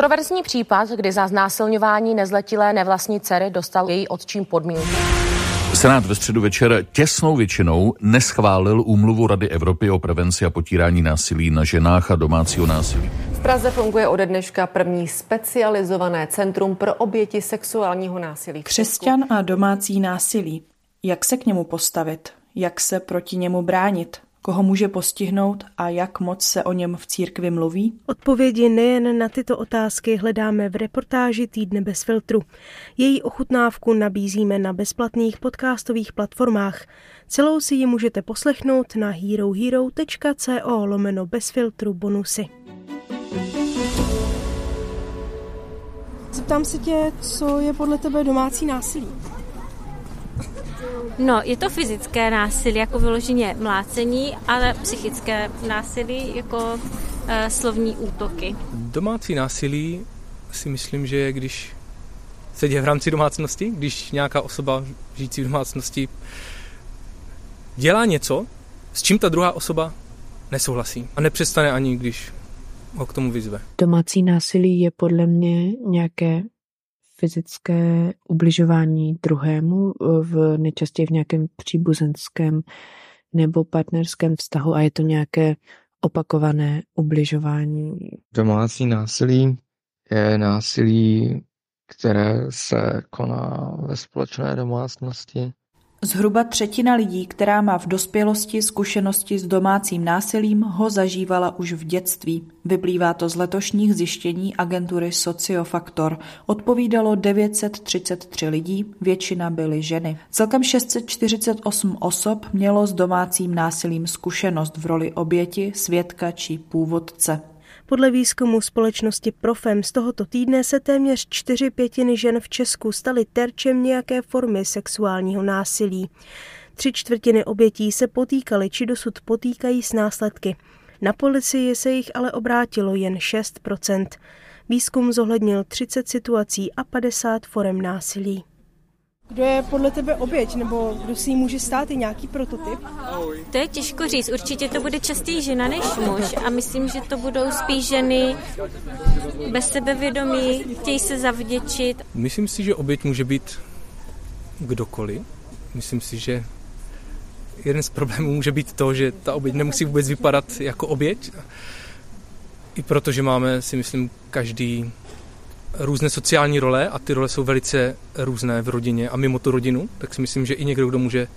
Kontroverzní případ, kdy za znásilňování nezletilé nevlastní dcery dostal její otčím podmínku. Senát ve středu večer těsnou většinou neschválil úmluvu Rady Evropy o prevenci a potírání násilí na ženách a domácího násilí. V Praze funguje ode dneška první specializované centrum pro oběti sexuálního násilí. Křesťan a domácí násilí. Jak se k němu postavit? Jak se proti němu bránit? Koho může postihnout a jak moc se o něm v církvi mluví? Odpovědi nejen na tyto otázky hledáme v reportáži Týdne bez filtru. Její ochutnávku nabízíme na bezplatných podcastových platformách. Celou si ji můžete poslechnout na herohero.co lomeno bez filtru bonusy. Zeptám se tě, co je podle tebe domácí násilí? No, je to fyzické násilí, jako vyloženě mlácení, ale psychické násilí, jako e, slovní útoky. Domácí násilí si myslím, že je, když se děje v rámci domácnosti, když nějaká osoba žijící v domácnosti dělá něco, s čím ta druhá osoba nesouhlasí a nepřestane ani, když ho k tomu vyzve. Domácí násilí je podle mě nějaké fyzické ubližování druhému v nejčastěji v nějakém příbuzenském nebo partnerském vztahu a je to nějaké opakované ubližování. Domácí násilí je násilí, které se koná ve společné domácnosti Zhruba třetina lidí, která má v dospělosti zkušenosti s domácím násilím, ho zažívala už v dětství. Vyplývá to z letošních zjištění agentury Sociofaktor. Odpovídalo 933 lidí, většina byly ženy. Celkem 648 osob mělo s domácím násilím zkušenost v roli oběti, svědka či původce. Podle výzkumu společnosti Profem z tohoto týdne se téměř čtyři pětiny žen v Česku staly terčem nějaké formy sexuálního násilí. Tři čtvrtiny obětí se potýkaly či dosud potýkají s následky. Na policii se jich ale obrátilo jen 6% Výzkum zohlednil 30 situací a 50 forem násilí. Kdo je podle tebe oběť, nebo kdo si může stát, i nějaký prototyp? To je těžko říct. Určitě to bude častěji žena než muž a myslím, že to budou spíš ženy bez sebevědomí, chtějí se zavděčit. Myslím si, že oběť může být kdokoliv. Myslím si, že jeden z problémů může být to, že ta oběť nemusí vůbec vypadat jako oběť. I protože máme, si myslím, každý různé sociální role a ty role jsou velice různé v rodině a mimo tu rodinu, tak si myslím, že i někdo, kdo může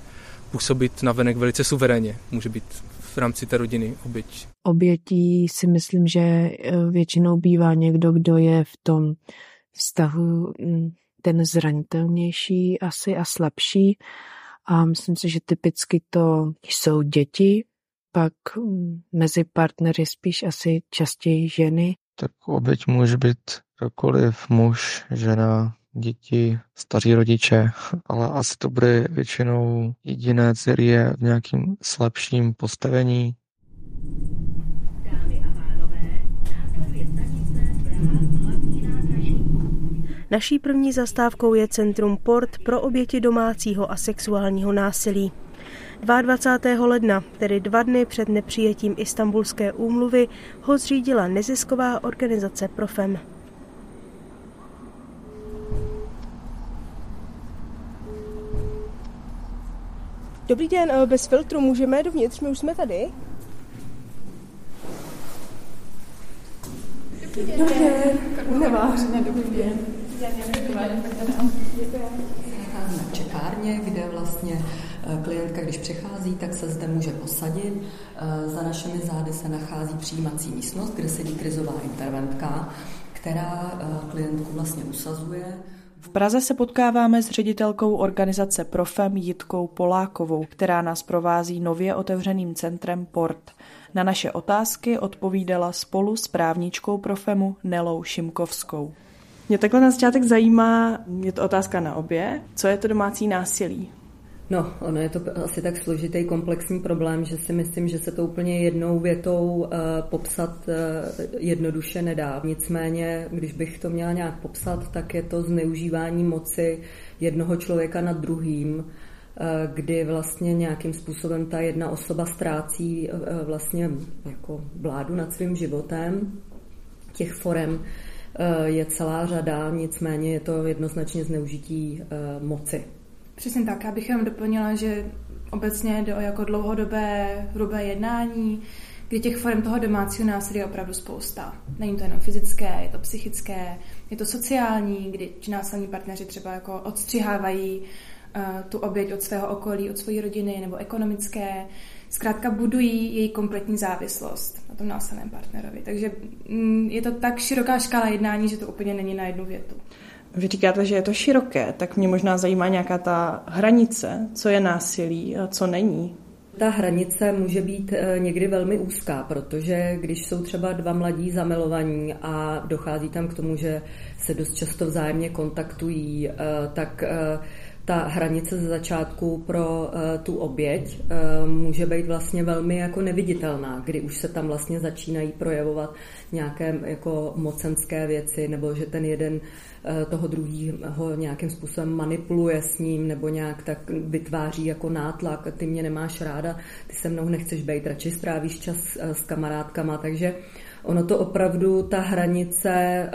působit na venek velice suverénně, může být v rámci té rodiny oběť. Obětí si myslím, že eh, většinou bývá někdo, kdo je v tom vztahu hm, ten zranitelnější asi a slabší. A myslím si, že typicky to jsou děti, pak hm, mezi partnery spíš asi častěji ženy. Tak oběť může být kdokoliv, muž, žena, děti, staří rodiče, ale asi to bude většinou jediné, který je v nějakým slabším postavení. Naší první zastávkou je Centrum Port pro oběti domácího a sexuálního násilí. 22. ledna, tedy dva dny před nepřijetím Istanbulské úmluvy, ho zřídila nezisková organizace Profem. Dobrý den, eh, bez filtru můžeme dovnitř, my už jsme tady. Dobrý den. Dobrý den. Nevářně, dobrý den. na čekárně, kde vlastně eh, klientka, když přichází, tak se zde může posadit. Eh, za našimi zády se nachází přijímací místnost, kde sedí krizová interventka, která klientku vlastně usazuje. V Praze se potkáváme s ředitelkou organizace Profem Jitkou Polákovou, která nás provází nově otevřeným centrem Port. Na naše otázky odpovídala spolu s právničkou Profemu Nelou Šimkovskou. Mě takhle na začátek zajímá, je to otázka na obě, co je to domácí násilí? No, ono je to asi tak složitý komplexní problém, že si myslím, že se to úplně jednou větou uh, popsat uh, jednoduše nedá. Nicméně, když bych to měla nějak popsat, tak je to zneužívání moci jednoho člověka nad druhým, uh, kdy vlastně nějakým způsobem ta jedna osoba ztrácí vlastně jako vládu nad svým životem. Těch forem je celá řada, nicméně je to jednoznačně zneužití moci. Přesně tak, já bych jenom doplnila, že obecně jde o jako dlouhodobé hrubé jednání, kdy těch form toho domácího násilí je opravdu spousta. Není to jenom fyzické, je to psychické, je to sociální, kdy násilní partneři třeba jako odstřihávají uh, tu oběť od svého okolí, od své rodiny nebo ekonomické. Zkrátka budují její kompletní závislost na tom násilném partnerovi. Takže mm, je to tak široká škála jednání, že to úplně není na jednu větu. Vy říkáte, že je to široké, tak mě možná zajímá nějaká ta hranice, co je násilí a co není. Ta hranice může být eh, někdy velmi úzká, protože když jsou třeba dva mladí zamilovaní a dochází tam k tomu, že se dost často vzájemně kontaktují, eh, tak eh, ta hranice ze začátku pro tu oběť může být vlastně velmi jako neviditelná, kdy už se tam vlastně začínají projevovat nějaké jako mocenské věci, nebo že ten jeden Eh, toho druhého nějakým způsobem manipuluje s ním nebo nějak tak vytváří jako nátlak, ty mě nemáš ráda, ty se mnou nechceš být, radši strávíš čas eh, s kamarádkama, takže Ono to opravdu, ta hranice eh,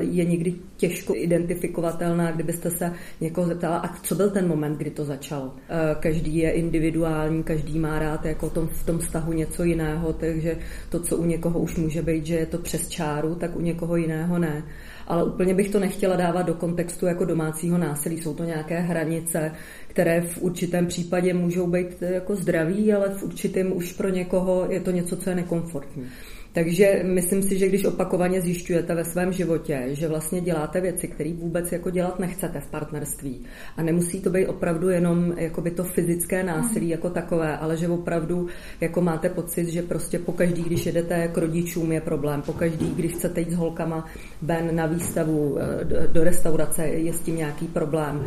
je někdy těžko identifikovatelná, kdybyste se někoho zeptala, a co byl ten moment, kdy to začalo. Každý je individuální, každý má rád jako tom, v tom vztahu něco jiného, takže to, co u někoho už může být, že je to přes čáru, tak u někoho jiného ne ale úplně bych to nechtěla dávat do kontextu jako domácího násilí. Jsou to nějaké hranice, které v určitém případě můžou být jako zdraví, ale v určitém už pro někoho je to něco, co je nekomfortní. Takže myslím si, že když opakovaně zjišťujete ve svém životě, že vlastně děláte věci, které vůbec jako dělat nechcete v partnerství a nemusí to být opravdu jenom jako by to fyzické násilí jako takové, ale že opravdu jako máte pocit, že prostě pokaždý, když jedete k rodičům je problém, pokaždý, když chcete jít s holkama ven na výstavu, eh, do restaurace, je s tím nějaký problém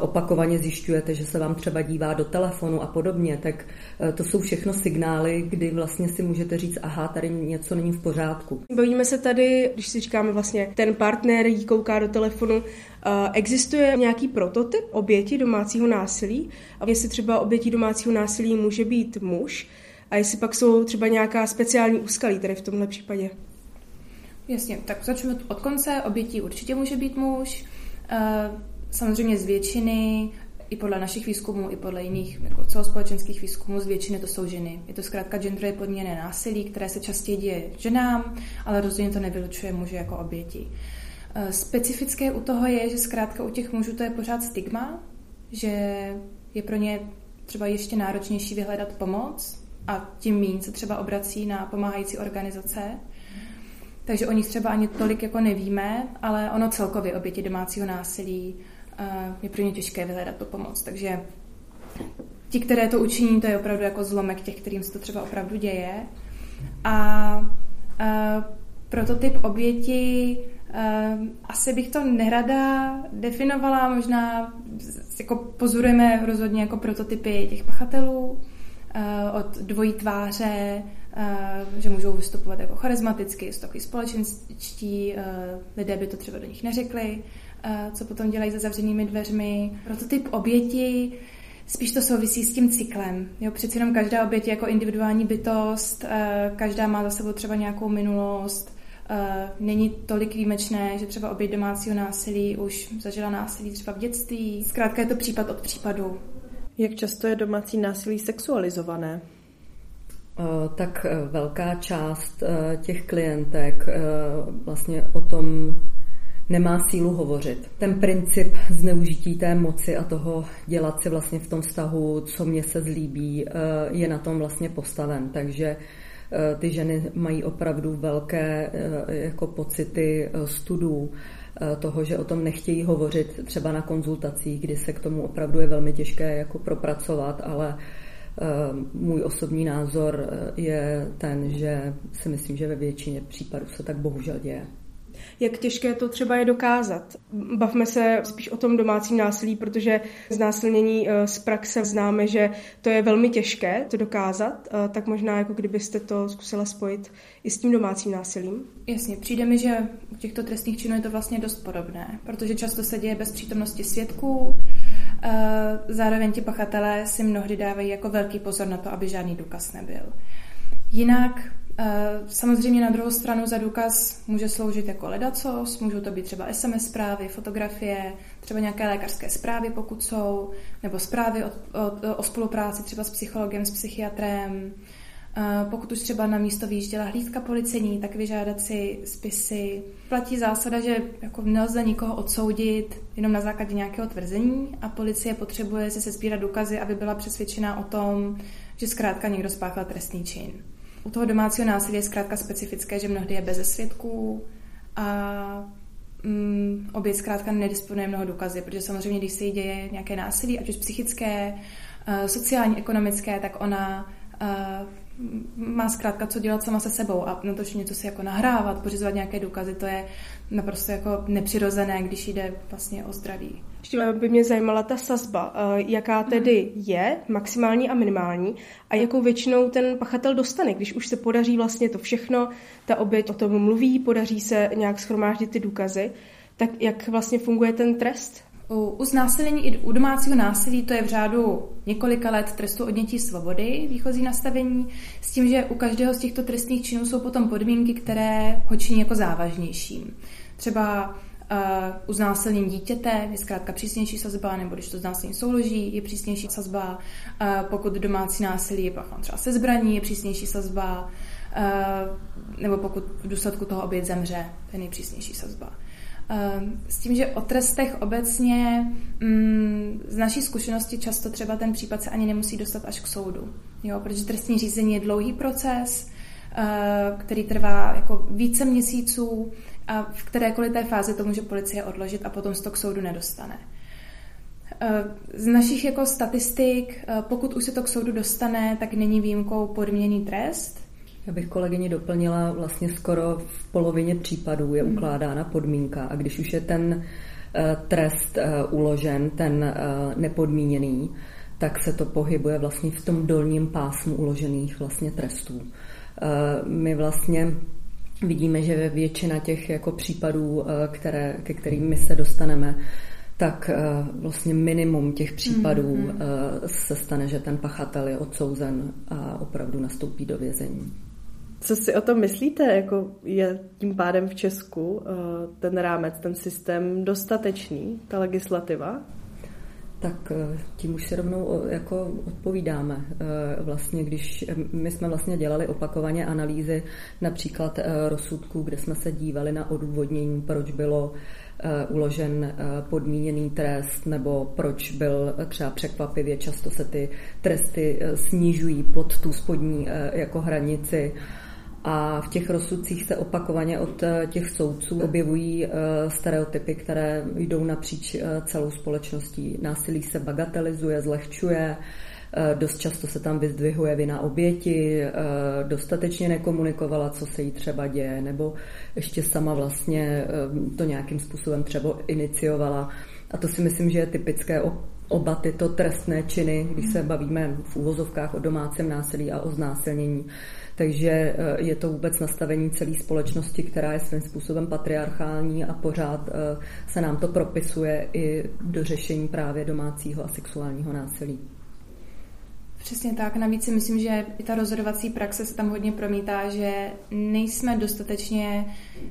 opakovaně zjišťujete, že se vám třeba dívá do telefonu a podobně, tak eh, to jsou všechno signály, kdy vlastně si můžete říct, aha, tady něco není v pořádku. Bavíme se tady, když si říkáme vlastně, ten partner jí kouká do telefonu, eh, Existuje nějaký prototyp oběti domácího násilí? A jestli třeba obětí domácího násilí může být muž? A jestli pak jsou třeba nějaká speciální úskalí tady v tomhle případě? Jasně, tak začneme od konce. Obětí určitě může být muž. Samozřejmě z většiny, i podle našich výzkumů, i podle jiných jako celospolečenských výzkumů, z většiny to jsou ženy. Je to zkrátka genderově podmíněné násilí, které se častěji děje ženám, ale rozhodně to nevylučuje muže jako oběti. Eh, specifické u toho je, že zkrátka u těch mužů to je pořád stigma, že je pro ně třeba ještě náročnější vyhledat pomoc a tím méně se třeba obrací na pomáhající organizace. Takže o nich třeba ani tolik jako nevíme, ale ono celkově oběti domácího násilí je pro ně těžké vyhledat tu pomoc. Takže ti, které to učiní, to je opravdu jako zlomek těch, kterým se to třeba opravdu děje. A, prototyp oběti asi bych to nerada definovala, možná jako pozorujeme rozhodně jako prototypy těch pachatelů od dvojí tváře, že můžou vystupovat jako charismaticky, jsou takový společenští, lidé by to třeba do nich neřekli, co potom dělají za zavřenými dveřmi. Prototyp oběti, spíš to souvisí s tím cyklem. Jo, přeci jenom každá oběť je jako individuální bytost, každá má za sebou třeba nějakou minulost, není tolik výjimečné, že třeba oběť domácího násilí už zažila násilí třeba v dětství. Zkrátka je to případ od případu. Jak často je domácí násilí sexualizované? Tak velká část těch klientek vlastně o tom nemá sílu hovořit. Ten princip zneužití té moci a toho dělat si vlastně v tom vztahu, co mě se zlíbí, eh, je na tom vlastně postaven. Takže eh, ty ženy mají opravdu velké eh, jako pocity studů, toho, že o tom nechtějí hovořit třeba na konzultacích, kdy se k tomu opravdu je velmi těžké jako propracovat, ale můj osobní názor je ten, že si myslím, že ve většině případů se tak bohužel děje jak těžké to třeba je dokázat. Bavme se spíš o tom domácím násilí, protože znásilnění eh, z praxe známe, že to je velmi těžké to dokázat, eh, tak možná jako kdybyste to zkusila spojit i s tím domácím násilím. Jasně, přijde mi, že u těchto trestných činů je to vlastně dost podobné, protože často se děje bez přítomnosti svědků, eh, zároveň ti pachatelé si mnohdy dávají jako velký pozor na to, aby žádný důkaz nebyl. Jinak samozřejmě na druhou stranu za důkaz může sloužit jako ledacos, můžou to být třeba SMS zprávy, fotografie, třeba nějaké lékařské zprávy, pokud jsou, nebo zprávy o, o, o spolupráci třeba s psychologem, s psychiatrem. Eh, pokud už třeba na místo vyjížděla hlídka policení, tak vyžádat si spisy. Platí zásada, že jako nelze nikoho odsoudit jenom na základě nějakého tvrzení a policie potřebuje si se sbírat důkazy, aby byla přesvědčena o tom, že zkrátka někdo spáchal trestný čin. U toho domácího násilí je zkrátka specifické, že mnohdy je bez svědků a mm, oběť zkrátka nedisponuje mnoho důkazy, protože samozřejmě, když se jí děje nějaké násilí, ať už psychické, uh, sociální, ekonomické, tak ona uh, má zkrátka co dělat sama se sebou a na to, že něco si jako nahrávat, pořizovat nějaké důkazy, to je naprosto jako nepřirozené, když jde vlastně o zdraví. Ještě by mě zajímala ta sazba, eh, jaká tedy je, maximální a minimální, a jakou většinou ten pachatel dostane, když už se podaří vlastně to všechno, ta oběť o tom mluví, podaří se nějak schromáždit ty důkazy, tak jak vlastně funguje ten trest? U, znásilnění i u domácího násilí to je v řádu několika let trestu odnětí svobody, výchozí nastavení, s tím, že u každého z těchto trestných činů jsou potom podmínky, které ho činí jako závažnějším. Třeba u znásilnění dítěte je zkrátka přísnější sazba, nebo když to znásilnění souloží, je přísnější sazba. Uh, pokud domácí násilí je pácháno třeba se zbraní, je přísnější sazba. Uh, nebo pokud v důsledku toho oběť zemře, ten je přísnější sazba. S tím, že o trestech obecně mm, z naší zkušenosti často třeba ten případ se ani nemusí dostat až k soudu. Jo, protože trestní řízení je dlouhý proces, eh, který trvá jako více měsíců a v kterékoliv té fázi to může policie odložit a potom se to k soudu nedostane. Eh, z našich jako statistik, eh, pokud už se to k soudu dostane, tak není výjimkou podměný trest, já bych kolegyně doplnila, vlastně skoro v polovině případů je hmm. ukládána podmínka a když už je ten eh, trest uložen, ten nepodmíněný, tak se to pohybuje vlastně v tom dolním pásmu uložených vlastně trestů. My vlastně vidíme, že většina těch jako případů, které, ke kterým my se dostaneme, tak vlastně minimum těch případů mm-hmm. se stane, že ten pachatel je odsouzen a opravdu nastoupí do vězení. Co si o tom myslíte? Jako je tím pádem v Česku eh, ten rámec, ten systém dostatečný, ta legislativa? Tak eh, tím už se rovnou jako odpovídáme. Eh, vlastně, když my jsme vlastně dělali opakovaně analýzy například rozsudků, kde jsme se dívali na odůvodnění, proč bylo uložen podmíněný trest nebo proč byl třeba překvapivě, často se ty tresty snižují pod tu spodní jako hranici a v těch rozsudcích se opakovaně od eh, těch soudců objevují eh, stereotypy, které jdou napříč eh, celou společností. Násilí se bagatelizuje, zlehčuje, Dost často se tam vyzdvihuje vina oběti, dostatečně nekomunikovala, co se jí třeba děje, nebo ještě sama vlastně to nějakým způsobem třeba iniciovala. A to si myslím, že je typické oba tyto trestné činy, když se bavíme v úvozovkách o domácím násilí a o znásilnění, takže eh, je to vůbec nastavení celé společnosti, která je svým způsobem patriarchální a pořád eh, se nám to propisuje i do řešení právě domácího a sexuálního násilí. Přesně tak. Navíc si myslím, že i ta rozhodovací praxe se tam hodně promítá, že nejsme dostatečně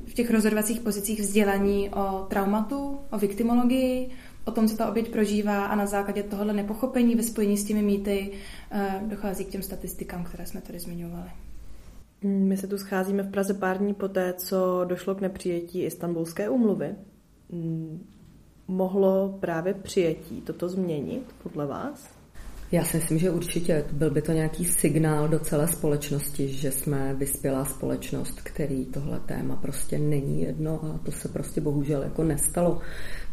v těch rozhodovacích pozicích vzdělaní o traumatu, o viktimologii, o tom, co ta oběť prožívá a na základě tohohle nepochopení ve spojení s těmi mýty eh, dochází k těm statistikám, které jsme tady zmiňovali. Mm, my se tu scházíme v Praze pár dní poté, co došlo k nepřijetí Istanbulské umluvy. Mm, mohlo právě přijetí toto změnit podle vás? Já si myslím, že určitě byl by to nějaký signál do celé společnosti, že jsme vyspělá společnost, který tohle téma prostě není jedno a to se prostě bohužel jako nestalo.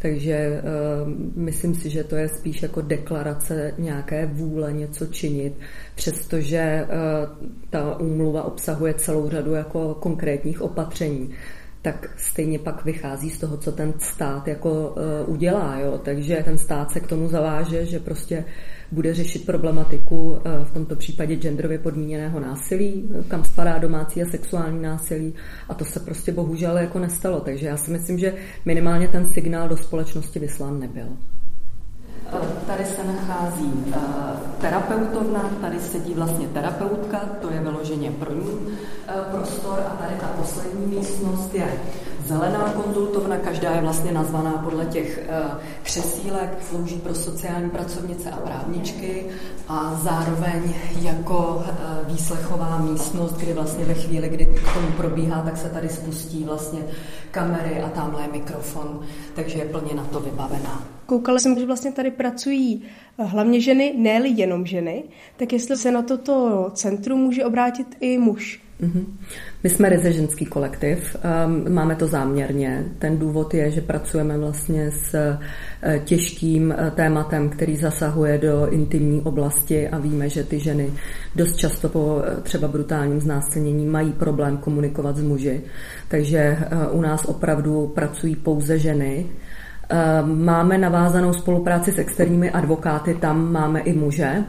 Takže uh, myslím si, že to je spíš jako deklarace nějaké vůle něco činit, přestože uh, ta úmluva obsahuje celou řadu jako konkrétních opatření tak stejně pak vychází z toho, co ten stát jako uh, udělá. Jo? Takže ten stát se k tomu zaváže, že prostě bude řešit problematiku eh, v tomto případě genderově podmíněného násilí, kam spadá domácí a sexuální násilí a to se prostě bohužel jako nestalo. Takže já si myslím, že minimálně ten signál do společnosti vyslán nebyl. Tady se nachází terapeutovna, tady sedí vlastně terapeutka, to je vyloženě pro ní eh, prostor a tady ta poslední místnost je zelená konzultovna, každá je vlastně nazvaná podle těch eh, křesílek, slouží pro sociální pracovnice a právničky a zároveň jako eh, výslechová místnost, kdy vlastně ve chvíli, kdy k tomu probíhá, tak se tady spustí vlastně kamery a tamhle je mikrofon, takže je plně na to vybavená. Koukala jsem, že vlastně tady pracují eh, hlavně ženy, ne jenom ženy, tak jestli se na toto centrum může obrátit i muž. Mm-hmm. My jsme ryze ženský kolektiv, um, máme to záměrně. Ten důvod je, že pracujeme vlastně s uh, těžkým uh, tématem, který zasahuje do intimní oblasti a víme, že ty ženy dost často po uh, třeba brutálním znásilnění mají problém komunikovat s muži. Takže u nás opravdu pracují pouze ženy. Máme navázanou spolupráci s externími advokáty, tam máme i muže,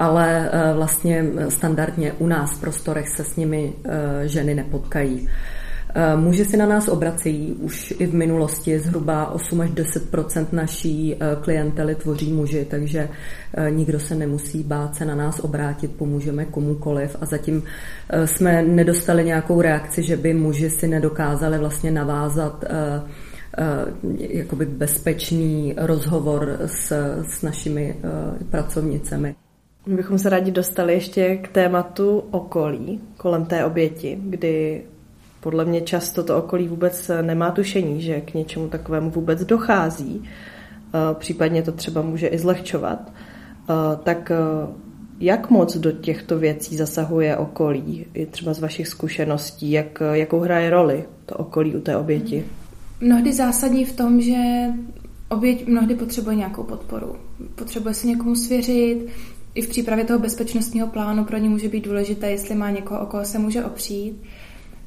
ale eh, vlastně standardně u nás v prostorech se s nimi eh, ženy nepotkají. Eh, muži si na nás obracejí už i v minulosti, zhruba 8 až 10% naší klientely tvoří muži, takže nikdo se nemusí bát se na nás obrátit, pomůžeme komukoliv a zatím jsme nedostali nějakou reakci, že by muži si nedokázali vlastně navázat jakoby bezpečný rozhovor s, s našimi pracovnicemi. My bychom se rádi dostali ještě k tématu okolí kolem té oběti, kdy podle mě často to okolí vůbec nemá tušení, že k něčemu takovému vůbec dochází. Eh, případně to třeba může i zlehčovat. Eh, tak eh, jak moc do těchto věcí zasahuje okolí, i třeba z vašich zkušeností, jak, jakou hraje roli to okolí u té oběti? Mnohdy zásadní v tom, že oběť mnohdy potřebuje nějakou podporu. Potřebuje se někomu svěřit, i v přípravě toho bezpečnostního plánu pro ně může být důležité, jestli má někoho, o koho se může opřít.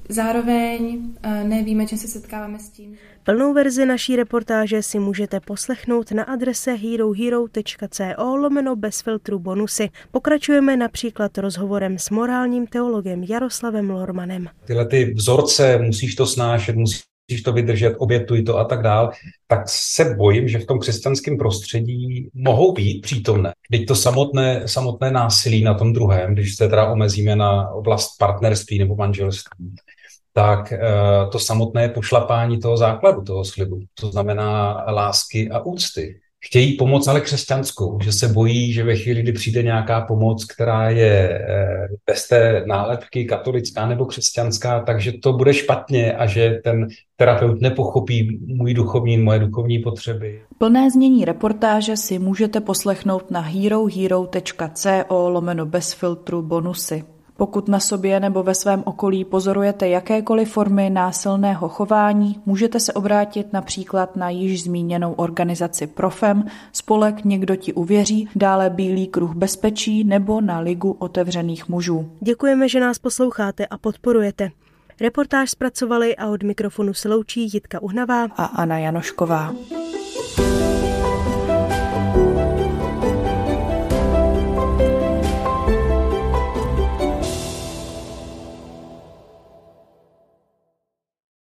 Zároveň eh, nevíme, čím se setkáváme s tím. Plnou verzi naší reportáže si můžete poslechnout na adrese herohero.co lomeno bez filtru bonusy. Pokračujeme například rozhovorem s morálním teologem Jaroslavem Lormanem. Tyhle ty vzorce, musíš to snášet, musíš musíš to vydržet, obětuj to a tak dál, tak se bojím, že v tom křesťanském prostředí mohou být přítomné. Teď to samotné, samotné násilí na tom druhém, když se teda omezíme na oblast partnerství nebo manželství, tak eh, to samotné pošlapání toho základu, toho slibu, to znamená lásky a úcty chtějí pomoc, ale křesťanskou, že se bojí, že ve chvíli, kdy přijde nějaká pomoc, která je eh, bez té nálepky katolická nebo křesťanská, takže to bude špatně a že ten terapeut nepochopí můj duchovní, moje duchovní potřeby. Plné znění reportáže si můžete poslechnout na herohero.co lomeno bez filtru bonusy. Pokud na sobě nebo ve svém okolí pozorujete jakékoliv formy násilného chování, můžete se obrátit například na již zmíněnou organizaci Profem, spolek Někdo ti uvěří, dále Bílý kruh bezpečí nebo na Ligu otevřených mužů. Děkujeme, že nás posloucháte a podporujete. Reportáž zpracovali a od mikrofonu se loučí Jitka Uhnavá a Anna Janošková.